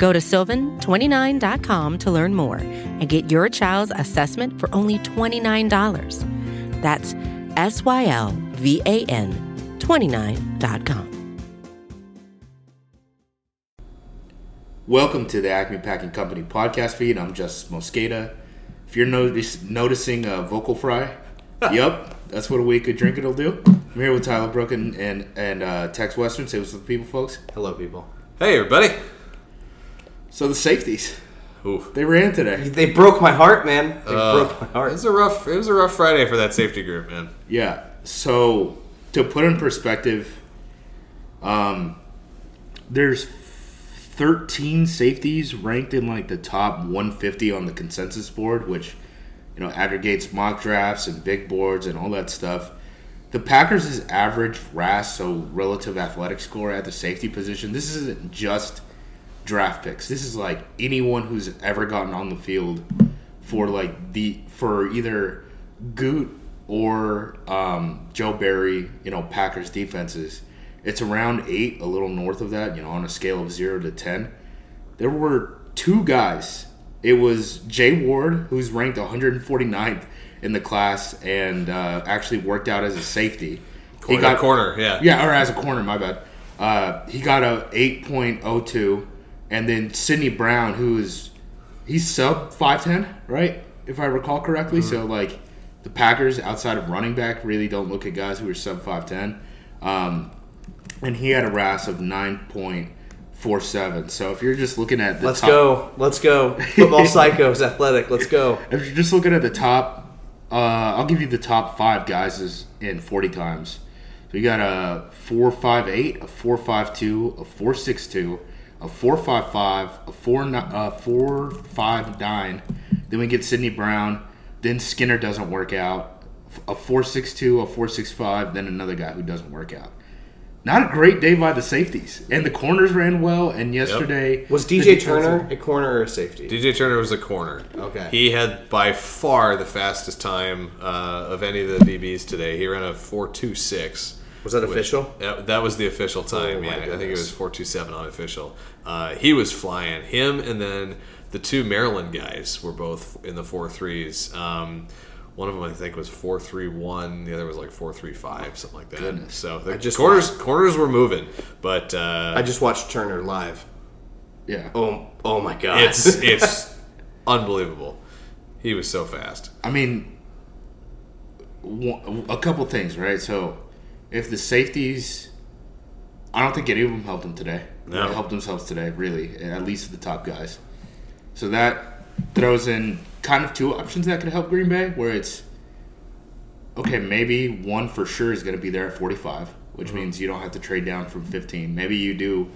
Go to sylvan29.com to learn more and get your child's assessment for only $29. That's S Y L V A N 29.com. Welcome to the Acme Packing Company podcast feed. I'm Justis Mosqueda. If you're notice, noticing a vocal fry, yep, that's what a week of drinking will do. I'm here with Tyler Brooke and and, and uh, Tex Western. Say what's up, people, folks. Hello, people. Hey, everybody. So the safeties, Oof. they ran today. They broke my heart, man. They Uh, broke my heart. It was a rough. It was a rough Friday for that safety group, man. Yeah. So to put in perspective, um, there's 13 safeties ranked in like the top 150 on the consensus board, which you know aggregates mock drafts and big boards and all that stuff. The Packers' average RAS, so relative athletic score at the safety position, this isn't just draft picks. This is like anyone who's ever gotten on the field for like the for either Gute or um, Joe Barry, you know, Packers defenses. It's around eight, a little north of that, you know, on a scale of zero to ten. There were two guys. It was Jay Ward, who's ranked 149th in the class and uh, actually worked out as a safety. Corner, he got corner, yeah. Yeah, or as a corner, my bad. Uh, he got a 8.02, and then Sydney Brown, who is he's sub 5'10, right? If I recall correctly. So like the Packers outside of running back really don't look at guys who are sub 5'10. Um, and he had a RAS of 9.47. So if you're just looking at the Let's top, go. Let's go. Football psychos, athletic. Let's go. if you're just looking at the top, uh, I'll give you the top five guys is in 40 times. So you got a 458, a 452, a 462, a 455, a 4 uh, 459. Then we get Sydney Brown. Then Skinner doesn't work out. A 462, a 465, then another guy who doesn't work out. Not a great day by the safeties. And the corners ran well. And yesterday. Was DJ Turner a corner or a safety? DJ Turner was a corner. Okay. He had by far the fastest time uh, of any of the DBs today. He ran a four two six. Was that official? That, that was the official time. Oh, my yeah, I think it was four two seven unofficial. Uh, he was flying. Him and then the two Maryland guys were both in the four threes. Um, one of them I think was four three one. The other was like four three five, something like that. Goodness. So the just corners corners were moving, but uh, I just watched Turner live. Yeah. Oh, oh my god. it's it's unbelievable. He was so fast. I mean, a couple things, right? So, if the safeties, I don't think any of them helped them today. No. They helped themselves today, really, at least the top guys. So that throws in kind of two options that could help Green Bay, where it's okay, maybe one for sure is going to be there at 45, which Mm-hmm. means you don't have to trade down from 15. Maybe you do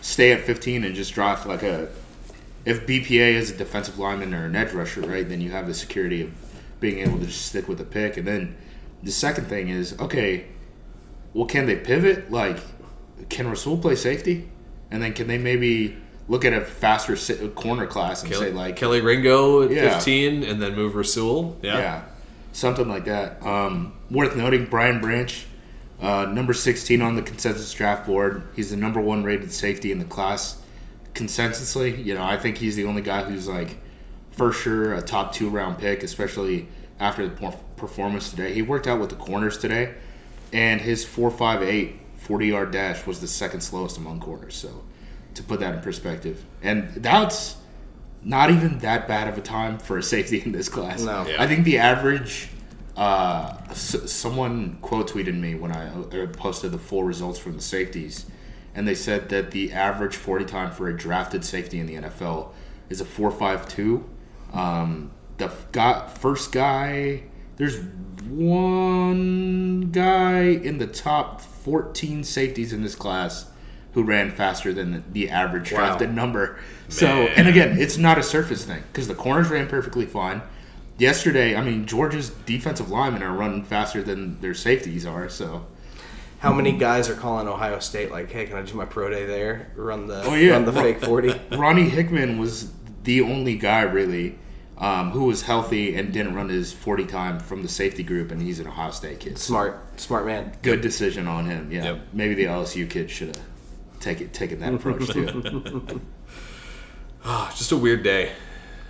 stay at 15 and just draft like a. If BPA is a defensive lineman or an edge rusher, right, then you have the security of being able to just stick with the pick. And then the second thing is, okay, well, can they pivot? Like, can Rasul play safety? And then can they maybe look at a faster corner class and Kelee, say, like, Kelee Ringo at Yeah. 15 and then move Rasul. Yeah. yeah, something like that. Um, worth noting, Brian Branch, uh, number 16 on the consensus draft board. He's the number one rated safety in the class consensusly. You know, I think he's the only guy who's like for sure a top two round pick, especially after the performance today. He worked out with the corners today, and his 4.58 40 yard dash was the second slowest among corners. So, to put that in perspective, and that's not even that bad of a time for a safety in this class. No. Yeah. I think the average. Uh, s- someone quote tweeted me when I uh, posted the full results from the safeties, and they said that the average 40 time for a drafted safety in the NFL is a 4.52. Um, the guy, first guy, there's one guy in the top 14 safeties in this class who ran faster than the, the average Wow. drafted number. So, and again, it's not a surface thing because the corners ran perfectly fine. Yesterday, I mean, Georgia's defensive linemen are running faster than their safeties are. So, How many guys are calling Ohio State like, "Hey, can I do my pro day there? Run the Oh, yeah. run the fake 40?" Ronnie Hickman was the only guy really um, who was healthy and didn't run his 40 time from the safety group, and he's an Ohio State kid. Smart, smart man. Good decision on him. Yeah, Yep. maybe the LSU kid should have taken taken that approach too. Ah, just a weird day.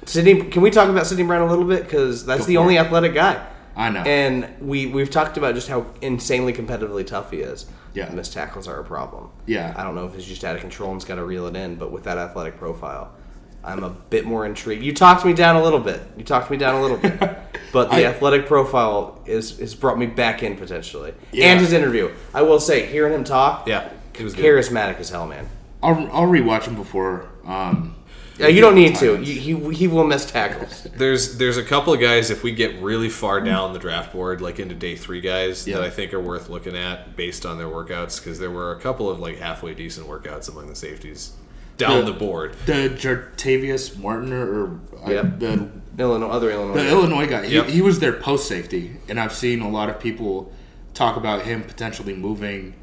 Sydney, can we talk about Sydney Brown a little bit? Because that's Go the only it. athletic guy. I know. And we we've talked about just how insanely competitively tough he is. Yeah. missed tackles are a problem. Yeah. I don't know if he's just out of control and he's got to reel it in, but with that athletic profile, I'm a bit more intrigued. You talked me down a little bit. You talked me down a little bit, but the I- athletic profile is has brought me back in potentially. Yeah. And his interview, I will say, hearing him talk, Yeah, it was good. charismatic as hell, man. I'll, I'll rewatch him before. Um, Yeah, you don't need to. You, he he will miss tackles. There's there's a couple of guys if we get really far down the draft board, like into day three guys, Yeah. that I think are worth looking at based on their workouts because there were a couple of like halfway decent workouts among the safeties down The- the board. the Jartavius Martin or, or uh, Yep. the Illinois, other Illinois. the guys. Illinois guy. He, Yep. he was their post safety, and I've seen a lot of people talk about him potentially moving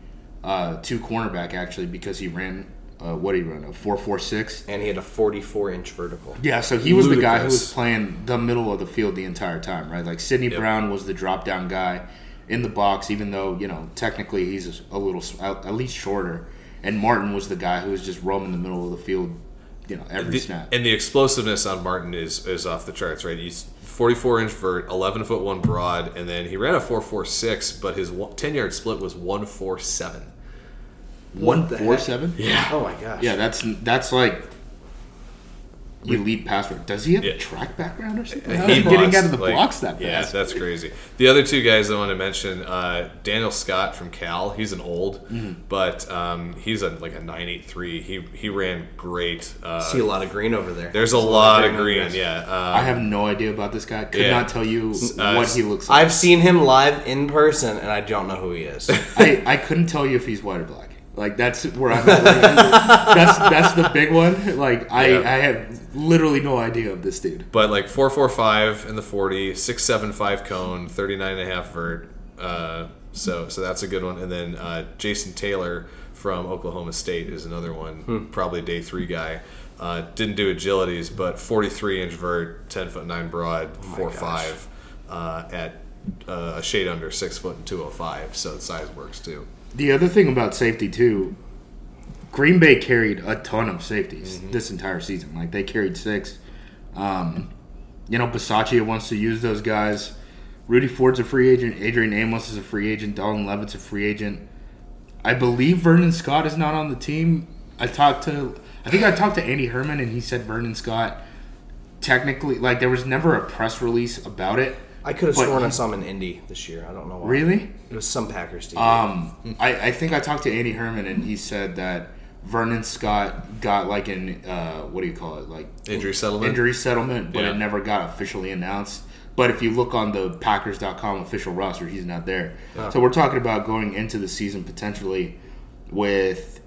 uh, to cornerback actually because he ran uh, what did he run a four four six. and he had a 44 inch vertical. Yeah, so he was the guy who was playing the middle of the field the entire time, right? Like Sydney Yep. Brown was the drop down guy in the box, even though you know technically he's a little at at least shorter. And Martin was the guy who was just roaming the middle of the field, you know, every The- snap. and the explosiveness on Martin is is off the charts, right? He's 44 inch vert, 11 foot one broad, and then he ran a 4.46, but his 10 yard split was 147. One the four heck? seven. Yeah. Oh my gosh. Yeah, that's that's like elite password. Does he have Yeah. a track background or something? He How's he getting out of the like- blocks that fast? Yeah, fast? that's crazy. The other two guys I want to mention, uh, Daniel Scott from Cal. He's an old, Mm-hmm. but um, he's a, like a 983. He he ran great. Uh, See a lot of green over there. there's a lot of on green. guys. Yeah. I Um, have no idea about this guy. Could Yeah. not tell you Uh, what he looks like. I've seen him live in person, and I don't know who he is. I, I couldn't tell you if he's white or black. Like that's where I'm at. Like, that's that's the big one. Like I, Yeah. I have literally no idea of this dude. but like 445 in the 40, 675 cone, 39 and a half vert. Uh, so so that's a good one. And then uh, Jason Taylor from Oklahoma State is another one, probably a day three guy. Uh, didn't do agilities, but 43 inch vert, 10 foot 9 broad, 4 5 uh, at uh, a shade under 6 foot and 205. So the size works too. The other thing about safety too, Green Bay carried a ton of safeties this entire season. Like they carried six. Um, you know, Bisaccia wants to use those guys. Rudy Ford's a free agent. Adrian Amos is a free agent. Dallin Leavitt's a free agent. I believe Vernon Scott is not on the team. I talked to, I think I talked to Andy Herman, and he said Vernon Scott technically, like, there was never a press release about it. I could have But sworn I he- saw him in Indy this year. I don't know why. Really? It was some Packers team. Um, I, I think I talked to Andy Herman, and he said that Vernon Scott got like an uh, what do you call it, like Injury settlement? injury settlement, but Yeah. it never got officially announced. But if you look on the Packers.com official roster, he's not there. So we're talking about going into the season potentially with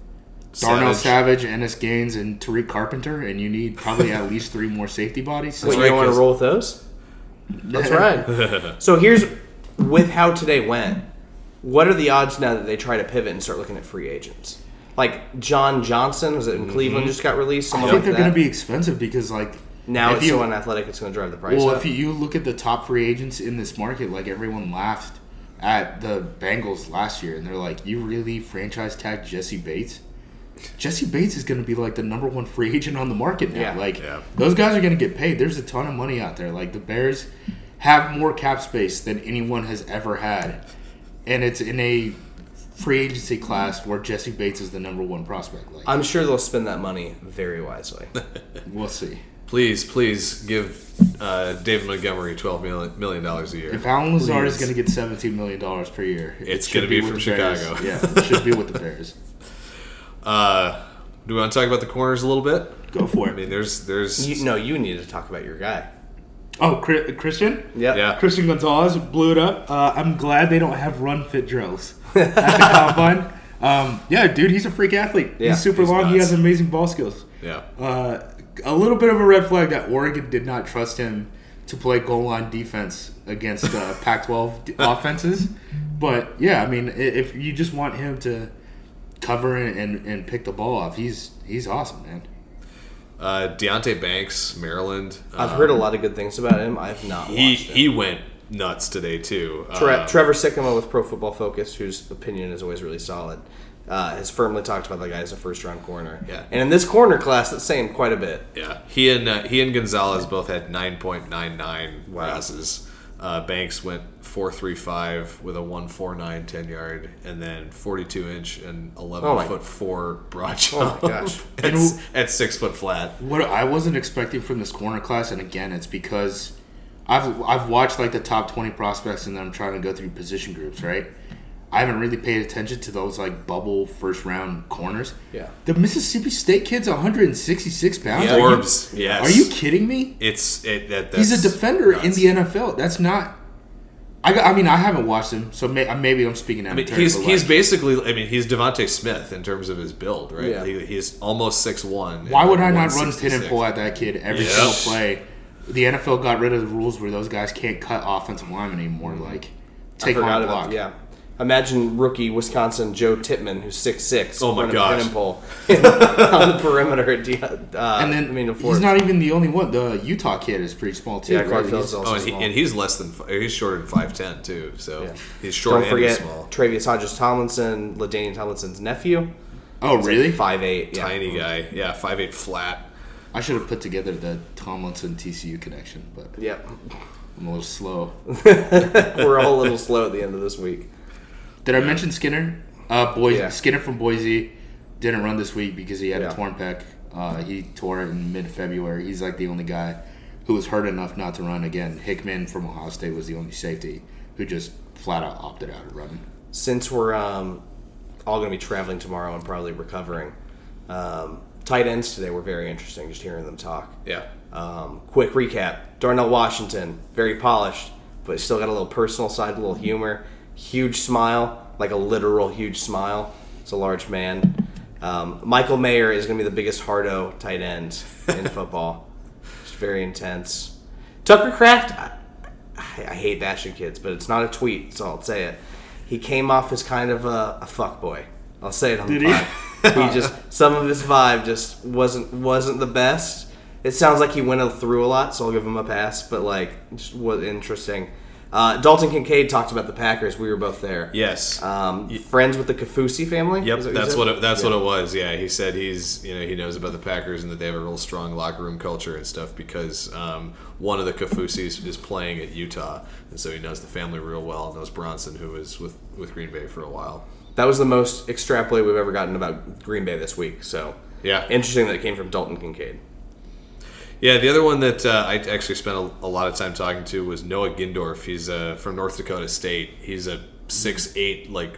Darnell Savage. Savage, Innis Gaines, and Tariq Carpenter, and you need probably at least three more safety bodies. So Wait, you right, don't want to 'cause- roll with those? That's right. so here's with how today went. What are the odds now that they try to pivot and start looking at free agents? Like John Johnson was it in Cleveland mm-hmm. just got released. I think they're going to be expensive because like now if it's you- so unathletic it's going to drive the price Well, up. if you, you look at the top free agents in this market, like everyone laughed at the Bengals last year, and they're like, "You really franchise tag Jessie Bates? Jessie Bates is going to be like the number one free agent on the market now. Yeah. like Yeah. those guys are going to get paid. There's a ton of money out there. Like the Bears have more cap space than anyone has ever had, and it's in a free agency class where Jessie Bates is the number one prospect. Like I'm sure they'll spend that money very wisely. we'll see. Please, please give uh, David Montgomery $12 million, million dollars a year. If Allen Lazard is going to get seventeen million dollars per year, it It's should gonna be with from the Bears. Chicago. Yeah, it should be with the Bears. Uh, do we want to talk about the corners a little bit? Go for it. I mean, there's there's you, no, you need to talk about your guy. Oh, Chri- Christian. Yep. Yeah. Christian Gonzalez blew it up. Uh, I'm glad they don't have run fit drills at the combine. Um, yeah, dude, he's a freak athlete. Yeah, he's super he's long. He nuts. has amazing ball skills. Yeah. Uh, a little bit of a red flag that Oregon did not trust him to play goal line defense against uh, Pac-12 d- offenses. But yeah, I mean, i- if you just want him to cover and, and, and pick the ball off, he's he's awesome, man. Uh, Deonte Banks, Maryland. I've um, heard a lot of good things about him. I've not He watched him. he went nuts today too. Tre- Uh, Trevor Sikkema with Pro Football Focus, whose opinion is always really solid, uh, has firmly talked about the guy as a first round corner. Yeah. And in this corner class, that's saying quite a bit. Yeah, he and uh, he and Gonzalez both had nine point nine nine passes. Uh, Banks went four three five with a one four nine ten yard, and then forty two inch and eleven Oh my- foot four broad Oh jump. my gosh. at, s- at six foot flat. What I wasn't expecting from this corner class, and again, it's because I've I've watched like the top twenty prospects, and then I'm trying to go through position groups, right? I haven't really paid attention to those like bubble first round corners. Yeah. The Mississippi State kid's 166 pounds. Yeah. Are you- yes. Are you kidding me? It's it, that, He's a that's defender in the NFL. That's not. I, I mean, I haven't watched him, so may, maybe I'm speaking out I mean, of turn. he's but, he's like, basically. I mean, he's DeVonta Smith in terms of his build, right? Yeah. He, he's almost six one. Why would I not run pin and pull at that kid every Yep. single play? The NFL got rid of the rules where those guys can't cut offensive linemen anymore. Like, I take forgot on about block. Yeah. Imagine rookie Wisconsin Joe Tippmann, who's 6'6", Oh my running gosh. pin and pull on the perimeter. At uh, And then I mean, he's not even the only one. The Utah kid is pretty small too. Yeah, right? Clark He's- Phillips is also Oh, and, he, and he's less than fi- he's shorter than five ten too. So he's short Don't and forget small, Travius Hodges Tomlinson, LaDainian Tomlinson's nephew. oh, really? Five eight, yeah. tiny guy. Yeah, five eight flat. I should have put together the Tomlinson TCU connection, but Yep. I'm a little slow. We're all a little slow at the end of this week. Did I mention Skinner? Uh, Boise. Yeah. Skinner from Boise didn't run this week because he had Yeah. a torn pec. Uh, he tore it in mid-February. He's like the only guy who was hurt enough not to run again. Hickman from Ohio State was the only safety who just flat out opted out of running. Since we're um, all going to be traveling tomorrow and probably recovering, um, tight ends today were very interesting. Just hearing them talk. Yeah, Um, quick recap: Darnell Washington, very polished, but still got a little personal side, a little humor. Huge smile, like a literal huge smile. It's a large man. Um, Michael Mayer is going to be the biggest hardo tight end in football. Just very intense. Tucker Kraft, I, I I hate bashing kids, but it's not a tweet, so I'll say it. He came off as kind of a, a fuck boy. I'll say it on Did the he? he just some of his vibe just wasn't wasn't the best. It sounds like he went through a lot, so I'll give him a pass. But like, just was interesting. Uh, Dalton Kincaid talked about the Packers. We were both there. yes. Um, friends with the Kaufusi family. Yep, that that's what it, that's Yeah. what it was. Yeah, he said he's you know he knows about the Packers and that they have a real strong locker room culture and stuff because um, one of the Kaufusis is playing at Utah, and so he knows the family real well. Knows Bronson, who was with with Green Bay for a while. That was the most extrapolate we've ever gotten about Green Bay this week. So Yeah, interesting that it came from Dalton Kincaid. Yeah, the other one that uh, I actually spent a, a lot of time talking to was Noah Gindorff. He's uh, from North Dakota State. He's a six eight like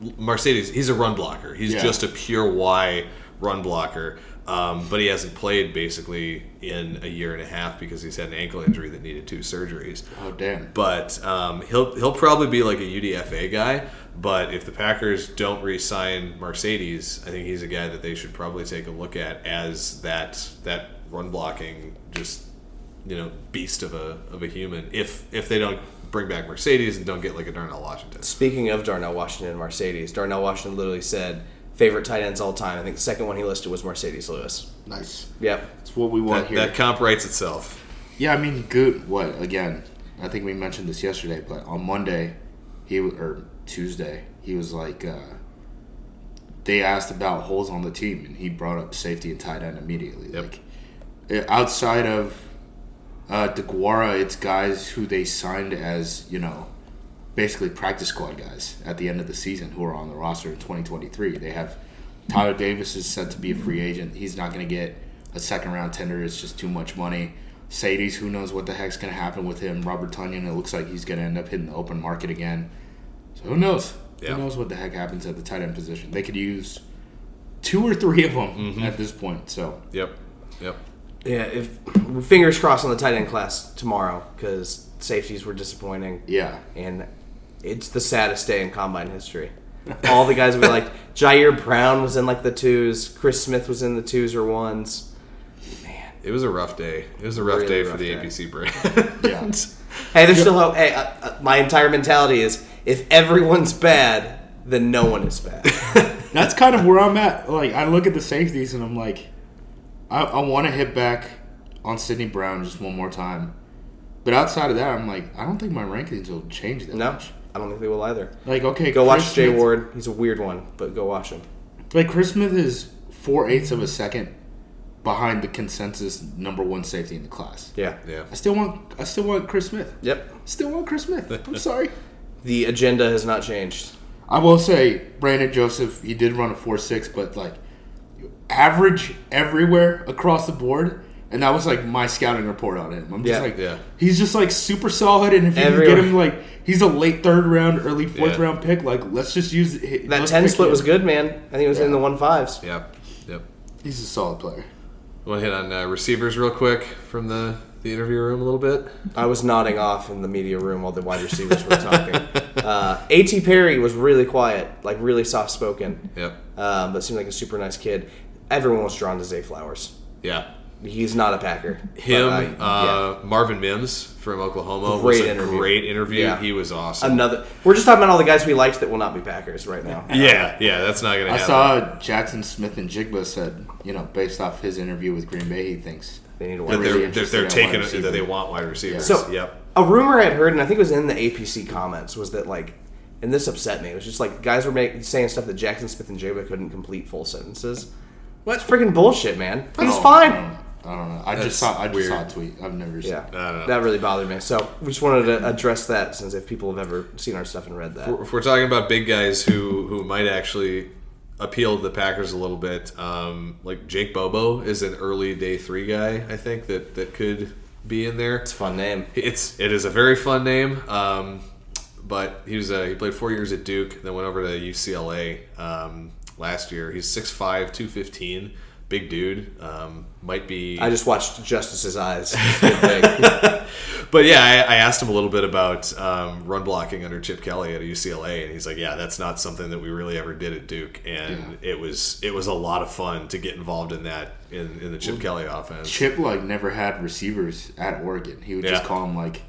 Marcedes. He's a run blocker. He's Yeah. just a pure Y run blocker. Um, but he hasn't played basically in a year and a half because he's had an ankle injury that needed two surgeries. Oh damn! But um, he'll he'll probably be like a UDFA guy. But if the Packers don't re-sign Marcedes, I think he's a guy that they should probably take a look at as that that run blocking just you know beast of a of a human. If if they don't bring back Marcedes and don't get like a Darnell Washington. Speaking of Darnell Washington and Marcedes, Darnell Washington literally said favorite tight ends all time. I think the second one he listed was Marcedes Lewis. Nice. Yep. That's what we want That, here. that comp writes itself. Yeah, I mean, Gute. What again? I think we mentioned this yesterday, but on Monday, he or Tuesday, he was like, uh, they asked about holes on the team, and he brought up safety and tight end immediately. Yep. Like outside of uh, DeGuara, it's guys who they signed as you know, basically practice squad guys at the end of the season who are on the roster in 2023. They have Tyler Davis is set to be a free agent. He's not going to get a second round tender. It's just too much money. Sadie's, who knows what the heck's going to happen with him. Robert Tonyan, it looks like he's going to end up hitting the open market again. So who knows? Yeah. Who knows what the heck happens at the tight end position? They could use two or three of them at this point. So Yep. Yep. Yeah, if fingers crossed on the tight end class tomorrow because safeties were disappointing yeah, and it's the saddest day in combine history. All the guys we liked. Jair Brown was in like the twos. Chris Smith was in the twos or ones. Man, it was a rough day. It was a rough Really day rough for the day. APC brand. Yeah. Hey, there's still hope. Hey, uh, uh, my entire mentality is if everyone's bad, then no one is bad. That's kind of where I'm at. Like, I look at the safeties and I'm like, I, I want to hit back on Sydney Brown just one more time. But outside of that, I'm like, I don't think my rankings will change that no, much. I don't think they will either. Like, okay, Go Chris watch Jay Smith- Ward. He's a weird one, but go watch him. Like, Chris Smith is four eighths of a second behind the consensus number one safety in the class. Yeah. yeah. I still want, I still want Chris Smith. Yep. Still want Chris Smith. I'm sorry. The agenda has not changed. I will say Brandon Joseph, he did run a four six, but like average everywhere across the board. And that was like my scouting report on him. I'm just Yeah. like, Yeah. he's just like super solid. And if you Everywhere. can get him like, he's a late third round, early fourth Yeah. round pick. Like, let's just use it. That 10 split him. was good, man. I think it was in the one fives. Yep. Yep. He's a solid player. Want to hit on uh, receivers real quick from the, the interview room a little bit? I was nodding off in the media room while the wide receivers were talking. Uh, A.T. Perry was really quiet, like really soft spoken, Yep. um, but seemed like a super nice kid. Everyone was drawn to Zay Flowers. Yeah. He's not a Packer. but, Him, uh, yeah. uh, Marvin Mims from Oklahoma Great was a interview. great interview. Yeah. He was awesome. Another. We're just talking about all the guys we liked that will not be Packers right now. yeah, yeah, that's not gonna I happen. saw Jaxon Smith-Njigba said, you know, based off his interview with Green Bay, he thinks They need to that work. they're, they're, they're taking wide it, that they want wide receivers. So, yep. a rumor I'd heard, and I think it was in the APC comments, was that like, and this upset me. It was just like guys were make, saying stuff that Jaxon Smith-Njigba couldn't complete full sentences. What freaking bullshit, man? He's Oh, fine. I don't, I don't know. I That's just saw. I just saw a tweet. I've never seen. Yeah, I don't know. that really bothered me. So we just wanted to address that, since if people have ever seen our stuff and read that, If we're talking about big guys who who might actually appeal to the Packers a little bit, um, like Jake Bobo is an early day three guy. I think that that could be in there. it's a fun name. It's it is a very fun name, um, but he was uh, he played four years at Duke, then went over to UCLA um, last year. He's 6'5", 215, big dude. Um, might be. I just watched Justice's Eyes. It's pretty big. But yeah, I, I asked him a little bit about um, run blocking under Chip Kelly at UCLA, and he's like, "Yeah, that's not something that we really ever did at Duke, and it was it was a lot of fun to get involved in that in, in the Chip Kelly offense." Chip like never had receivers at Oregon. He would just call him like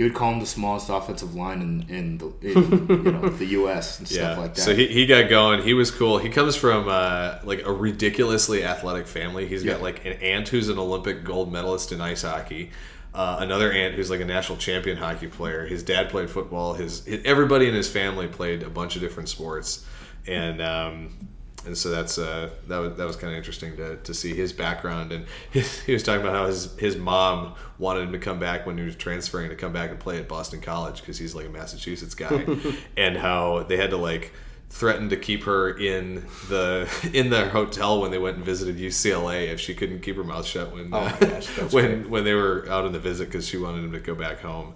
he would call him the smallest offensive line in, in the in, you know the U.S. and stuff like that. So he, he got going. He was cool. He comes from uh, like a ridiculously athletic family. He's got like an aunt who's an Olympic gold medalist in ice hockey. Uh, another aunt who's like a national champion hockey player. His dad played football. His, his everybody in his family played a bunch of different sports, and um, and so that's uh, that was that was kind of interesting to, to see his background. And his, he was talking about how his his mom wanted him to come back when he was transferring to come back and play at Boston College because he's like a Massachusetts guy, and how they had to like threaten to keep her in the in the hotel when they went and visited UCLA if she couldn't keep her mouth shut when Oh uh, gosh, when when they were out on the visit because she wanted him to go back home.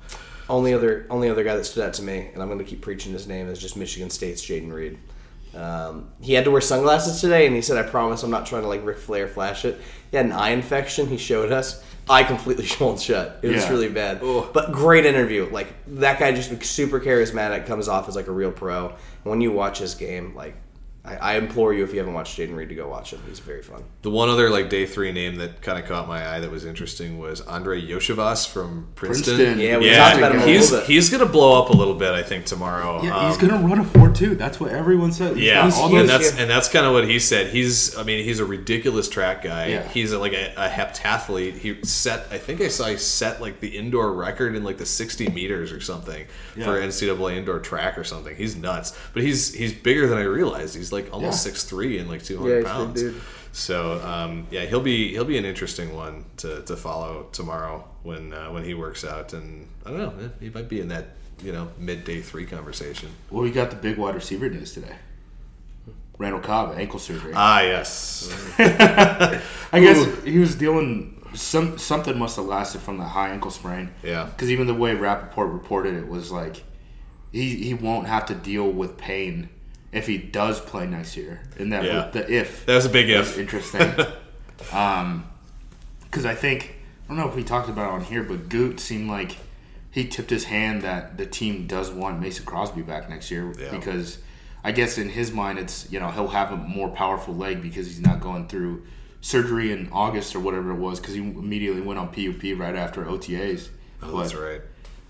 only other only other guy that stood out to me, and I'm going to keep preaching his name is just Michigan State's Jayden Reed. Um, he had to wear sunglasses today, and he said, "I promise, I'm not trying to like Ric Flair flash it." He had an eye infection. He showed us. Eye completely swollen shut. It was Yeah. really bad. But great interview. Like that guy, just super charismatic. Comes off as like a real pro. And when you watch his game, like I, I implore you, if you haven't watched Jayden Reed, to go watch him. He's very fun. The one other like day three name that kind of caught my eye that was interesting was Andrei Iosivas from Princeton. Princeton. Yeah, we yeah, talked about him a he's little bit. he's gonna blow up a little bit, I think, tomorrow. yeah, he's Um, gonna run a four two. That's what everyone said. He's Yeah, got all huge, and that's yeah. and that's kind of what he said. He's, I mean, he's a ridiculous track guy. Yeah. He's a, like a, a heptathlete. He set, I think I saw he set like the indoor record in like the 60 meters or something for NCAA indoor track or something. He's nuts, but he's he's bigger than I realized. He's like almost Yeah. six three and like 200 Yeah, he's big pounds. dude. So um, yeah, he'll be he'll be an interesting one to, to follow tomorrow when uh, when he works out, and I don't know, he might be in that you know mid day three conversation. well, we got the big wide receiver news today. Randall Cobb ankle surgery. Ah, yes. I guess he was dealing some something must have lasted from the high ankle sprain. Yeah. Because even the way Rapoport reported it was like he he won't have to deal with pain if he does play next year. And that Yeah. the if That was a big if. interesting. um, because I think I don't know if we talked about it on here, but Gute seemed like he tipped his hand that the team does want Mason Crosby back next year Yeah. because I guess in his mind, it's you know he'll have a more powerful leg because he's not going through surgery in August or whatever it was because he immediately went on PUP right after OTAs. Oh, that's right.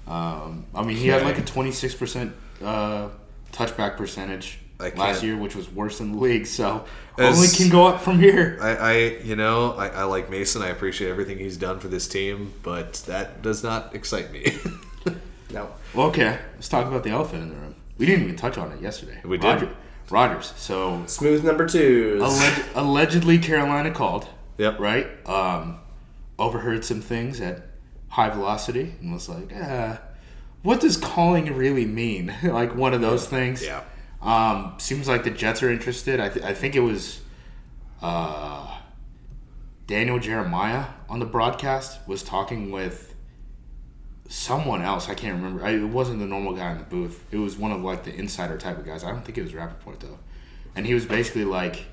Um, I mean, he had like a twenty six percent uh, touchback percentage I last year, which was worse than the league. So As- only can go up from here. I, I you know, I, I like Mason. I appreciate everything he's done for this team, but that does not excite me. No. Well, okay, let's talk about the elephant in the room. We didn't even touch on it yesterday. We did. Roger, Rodgers. So Smooth number twos. alleg- allegedly, Carolina called. Yep. Right. Um, overheard some things at high velocity and was like, uh, "What does calling really mean?" like one of those things. yeah. Um, seems like the Jets are interested. I, th- I think it was uh, Daniel Jeremiah on the broadcast was talking with someone else. I can't remember. I, it wasn't the normal guy in the booth. It was one of like the insider type of guys. I don't think it was Rapoport though. And he was basically like,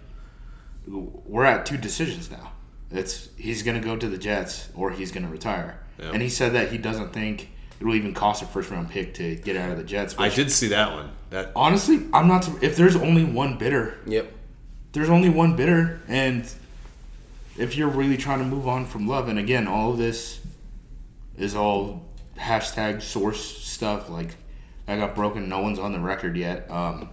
"We're at two decisions now. It's he's gonna go to the Jets or he's gonna retire." Yep. And he said that he doesn't think it will even cost a first round pick to get out of the Jets. I did see that one. That honestly, I'm not. If there's only one bidder, Yep. there's only one bidder, and if you're really trying to move on from love, and again, all of this is all hashtag source stuff. Like I got broken. No one's on the record yet. Um,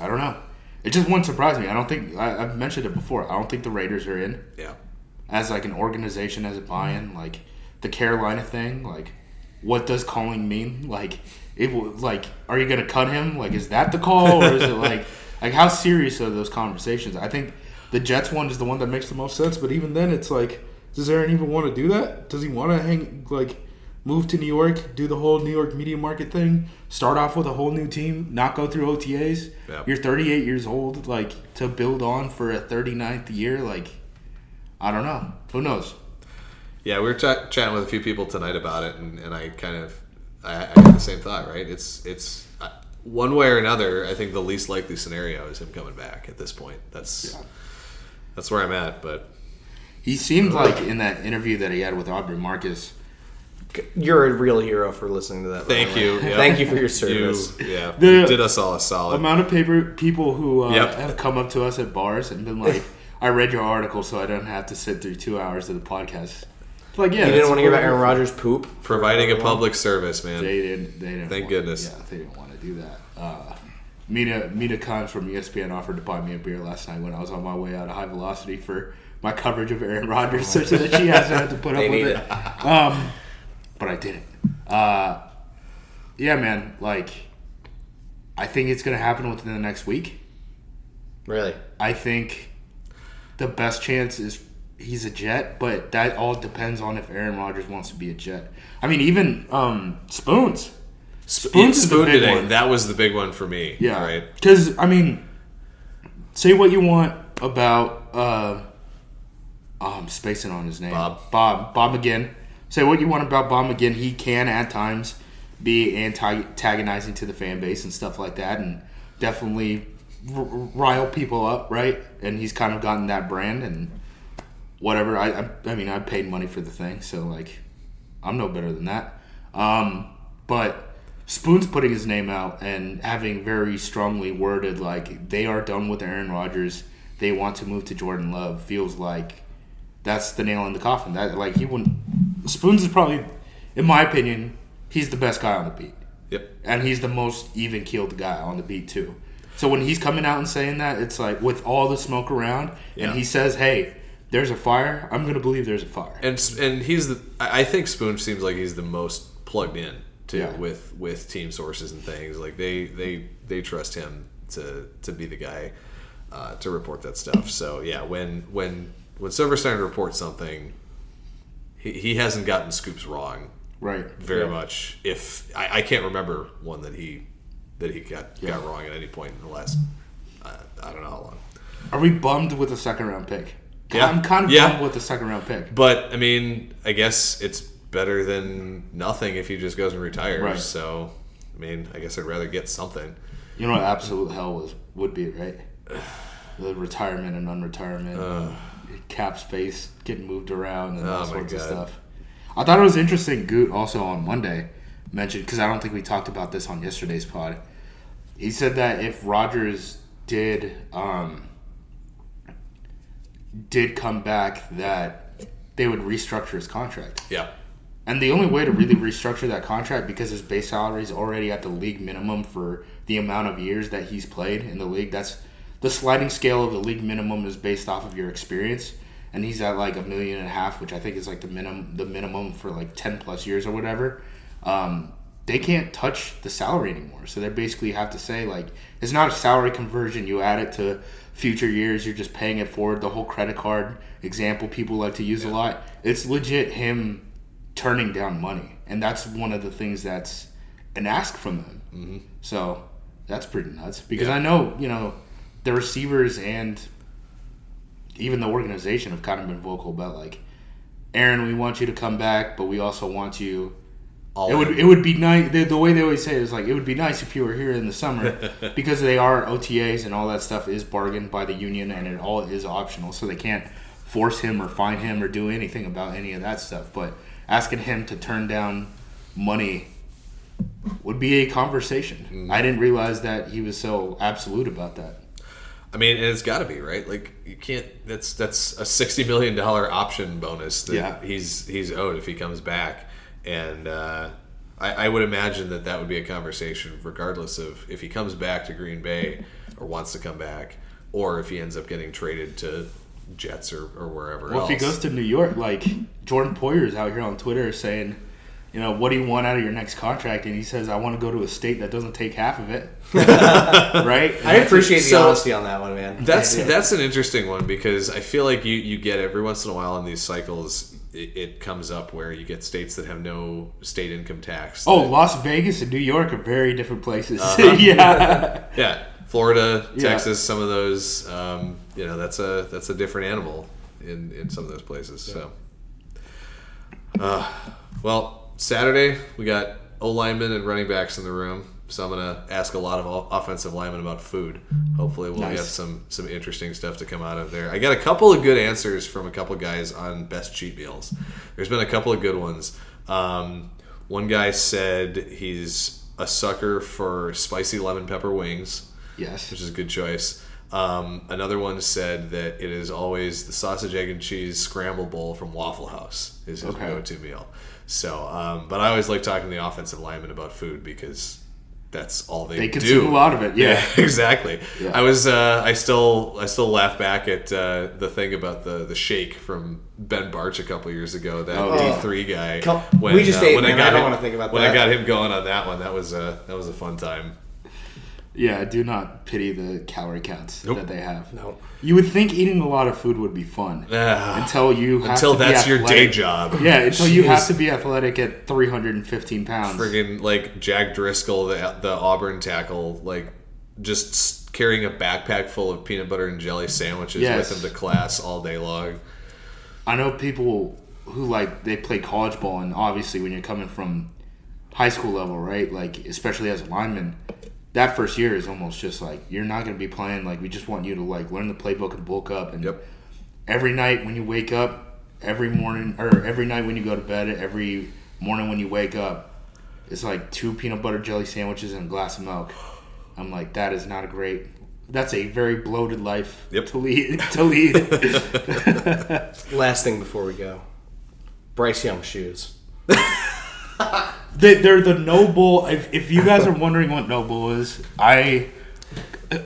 I don't know. It just wouldn't surprise me. I don't think I, I've mentioned it before. I don't think the Raiders are in yeah. as like an organization as a buy-in like the carolina thing like what does calling mean like it will like are you gonna cut him like is that the call or is it like like how serious are those conversations i think the jets one is the one that makes the most sense but even then it's like does aaron even want to do that does he want to hang like move to new york do the whole new york media market thing start off with a whole new team not go through otas Yep. you're 38 years old like to build on for a 39th year like I don't know. Who knows? Yeah, we were ch- chatting with a few people tonight about it, and, and I kind of I, I had the same thought. Right? It's it's uh, one way or another. I think the least likely scenario is him coming back at this point. That's that's where I'm at. But He seemed like in that interview that he had with Aubrey Marcus. You're a real hero for listening to that. thank you. Yeah. Thank you for your You, service. yeah, The- you did us all a solid. Amount of paper people who uh, Yep. have come up to us at bars and been like, "I read your article, so I don't have to sit through two hours of the podcast." It's Like, yeah, You didn't want to hear what about Aaron we're- Rodgers' poop? Providing a public service, man. They didn't. They didn't. Thank want- goodness. Yeah, they didn't want to do that. Uh, Mina Mina Kimes from ESPN offered to buy me a beer last night when I was on my way out of High Velocity for my coverage of Aaron Rodgers, so that she hasn't had to put up with need it. Um, but I didn't. Uh, yeah, man. Like, I think it's gonna happen within the next week. Really? I think the best chance is he's a Jet, but that all depends on if Aaron Rodgers wants to be a Jet. I mean, even um, Spoons. Spoons is the big today. one. That was the big one for me. Yeah, Right. Because I mean, say what you want about. Uh, oh, I'm spacing on his name. Bob. Bob. Bob McGinn. Say what you want about Bob again. He can at times be antagonizing to the fan base and stuff like that, and definitely r- rile people up, right? And he's kind of gotten that brand and whatever. I, I, I mean, I paid money for the thing, so like, I'm no better than that. Um, but Spoon's putting his name out and having very strongly worded like they are done with Aaron Rodgers. They want to move to Jordan Love. Feels like that's the nail in the coffin. That like he wouldn't. Spoons is probably, in my opinion, he's the best guy on the beat Yep. and he's the most even keeled guy on the beat too. So when he's coming out and saying that, it's like with all the smoke around, Yeah. and he says, "Hey, there's a fire." I'm gonna believe there's a fire. And and he's the. I think Spoon seems like he's the most plugged in to Yeah. with with team sources and things. Like they they they trust him to to be the guy uh, to report that stuff. So yeah, when when when Silverstein reports something, he, he hasn't gotten scoops wrong Right. very Yeah. much. If I, I can't remember one that he that he got got wrong at any point in the last uh, I don't know how long. Are we bummed with the second round pick? Yeah. I'm kind of Yeah. with the second round pick. But I mean, I guess it's better than nothing if he just goes and retires. Right. So, I mean, I guess I'd rather get something. You know what absolute hell was would be, right? The retirement and unretirement, cap space getting moved around, and all Oh my sorts of stuff. I thought it was interesting. Gute also on Monday mentioned because I don't think we talked about this on yesterday's pod. he said that if Rodgers did um, did come back, that they would restructure his contract. Yeah. And the only way to really restructure that contract because his base salary is already at the league minimum for the amount of years that he's played in the league. That's the sliding scale of the league minimum is based off of your experience, and he's at like a million and a half, which I think is like the minimum the minimum for like ten plus years or whatever. Um, they can't touch the salary anymore, so they basically have to say like it's not a salary conversion. You add it to future years. You're just paying it forward. The whole credit card example people like to use a lot. It's legit him turning down money, and that's one of the things that's an ask from them. Mm-hmm. So that's pretty nuts because Yeah. I know you know the receivers and even the organization have kind of been vocal about like, Aaron, we want you to come back, but we also want you. All It would it would be nice. The, the way they always say it is like it would be nice if you were here in the summer because they are OTAs and all that stuff is bargained by the union and it all is optional, so they can't force him or fine him or do anything about any of that stuff. But asking him to turn down money would be a conversation. Mm. I didn't realize that he was so absolute about that. I mean, and it's got to be right. Like you can't. That's that's a sixty million dollar option bonus that Yeah. he's he's owed if he comes back, and uh, I, I would imagine that that would be a conversation, regardless of if he comes back to Green Bay or wants to come back, or if he ends up getting traded to Jets or, or wherever Well, else. if he goes to New York, like Jordan Poyer's out here on Twitter saying, you know, what do you want out of your next contract? And he says, I want to go to a state that doesn't take half of it. right? I appreciate the So- honesty on that one, man. That's Yeah. that's an interesting one because I feel like you you get every once in a while in these cycles it, it comes up where you get states that have no state income tax. Oh, that- Las Vegas and New York are very different places. Uh-huh. yeah. yeah, Florida, Yeah. Texas, some of those. Um, you know, that's a that's a different animal in in some of those places. So, uh, well, Saturday we got O linemen and running backs in the room. So I'm gonna ask a lot of offensive linemen about food. Hopefully, we'll Nice. get some some interesting stuff to come out of there. I got a couple of good answers from a couple guys on best cheat meals. There's been a couple of good ones. Um, one guy said he's a sucker for spicy lemon pepper wings Yes. which is a good choice. Um, another one said that it is always the sausage, egg, and cheese scramble bowl from Waffle House is his Okay. go-to meal. So, um, but I always like talking to the offensive linemen about food because that's all they, They do. consume a lot of it. Yeah. exactly. Yeah. I was, uh, I still, I still laugh back at uh, the thing about the the shake from Ben Bartch a couple years ago. That Oh, D yeah. three guy. Come- we just ate, man. I don't him- wanna think about when I got him going on that one. That was a that was a fun time. Yeah, do not pity the calorie counts Nope. that they have. No. You would think eating a lot of food would be fun until you have Until to be that's your day job. Yeah, until you have to be athletic at 315 pounds. friggin' like Jack Driscoll, the the Auburn tackle, like just carrying a backpack full of peanut butter and jelly sandwiches Yes. with him to class all day long. I know people who like they play college ball, and obviously when you're coming from high school level, right? Like especially as a lineman, that first year is almost just like you're not going to be playing. Like we just want you to like learn the playbook and bulk up. And Yep. every night when you wake up, every morning or every night when you go to bed, every morning when you wake up, it's like two peanut butter jelly sandwiches and a glass of milk. I'm like, that is not a great. That's a very bloated life Yep. to lead. To lead. Last thing before we go, Bryce Young shoes. They, they're the NOBULL. If, if you guys are wondering what NOBULL is, I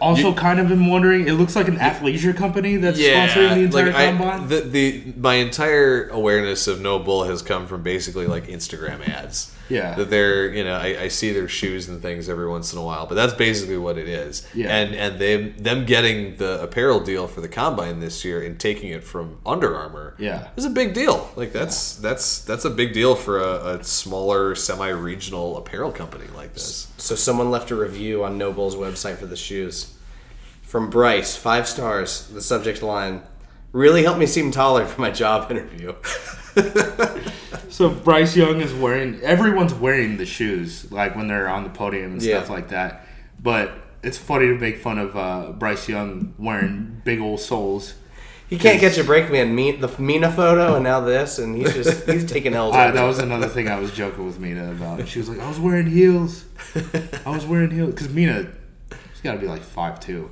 also kind of am wondering. It looks like an athleisure company that's sponsoring the entire like I, combine. the the my entire awareness of NOBULL has come from basically like Instagram ads. Yeah. that they're you know I, I see their shoes and things every once in a while, but that's basically what it is. Yeah. and and they them getting the apparel deal for the combine this year and taking it from Under Armour. Yeah. is a big deal. Like that's that's that's a big deal for a, a smaller semi regional apparel company like this. So someone left a review on NOBULL's website for the shoes. From Bryce, five stars. The subject line really helped me seem taller for my job interview. so Bryce Young is wearing. Everyone's wearing the shoes, like when they're on the podium and Yeah. stuff like that. But it's funny to make fun of uh, Bryce Young wearing big old soles. He can't catch a break, man. Me, the Mina photo, and now this, and he's just he's taking L's. Over that was another thing I was joking with Mina about. She was like, "I was wearing heels. I was wearing heels." Because Mina, she's got to be like five two.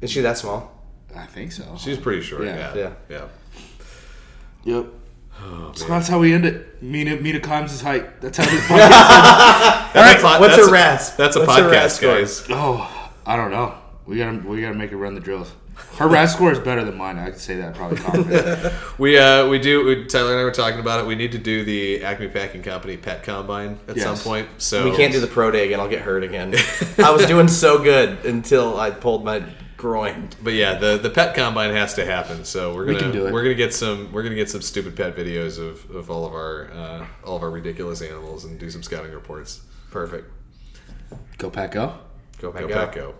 Is she that small? I think so. She's pretty short. Yeah. Yeah. Yeah. Yeah. Yep. Oh, So that's how we end it. Mina Mina climbs his height. That's how this podcast. All right. po- what's that's her a- RAS? That's a What's her RAS podcast, score? guys. oh, I don't know. We gotta we gotta make her run the drills. Her RAS score is better than mine. I could say that probably confidently. We uh we do we, Tyler and I were talking about it. We need to do the Acme Packing Company pet combine at Yes. some point. So We can't do the pro day again. I'll get hurt again. I was doing so good until I pulled my groin. But yeah, the the pet combine has to happen. So we're gonna can do it. are gonna get some we're gonna get some stupid pet videos of, of all of our uh, all of our ridiculous animals and do some scouting reports. Perfect. Go pack go. Go back Go go. Pack Go.